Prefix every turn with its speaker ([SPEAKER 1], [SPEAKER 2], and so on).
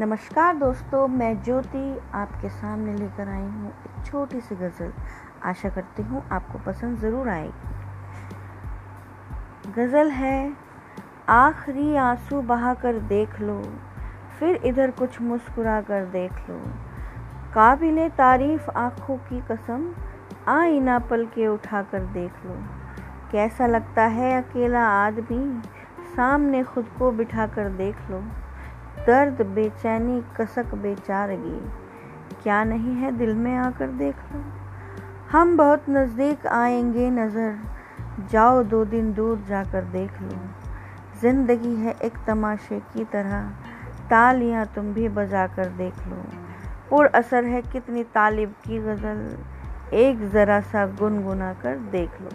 [SPEAKER 1] नमस्कार दोस्तों, मैं ज्योति आपके सामने लेकर आई हूँ एक छोटी सी गज़ल। आशा करती हूँ आपको पसंद ज़रूर आएगी। गज़ल है, आखिरी आँसू बहा कर देख लो, फिर इधर कुछ मुस्कुरा कर देख लो। काबिल तारीफ़ आँखों की कसम, आईना पल के उठा कर देख लो। कैसा लगता है अकेला आदमी, सामने खुद को बिठा कर देख लो। दर्द, बेचैनी, कसक, बेचारगी। क्या नहीं है दिल में आकर देख लो हम बहुत नज़दीक आएँगे नज़र। जाओ दो दिन दूर जाकर देख लो। ज़िंदगी है एक तमाशे की तरह। तालियाँ तुम भी बजा कर देख लो। पुर असर है कितनी तालिब की गज़ल। एक ज़रा सा गुनगुना कर देख लो।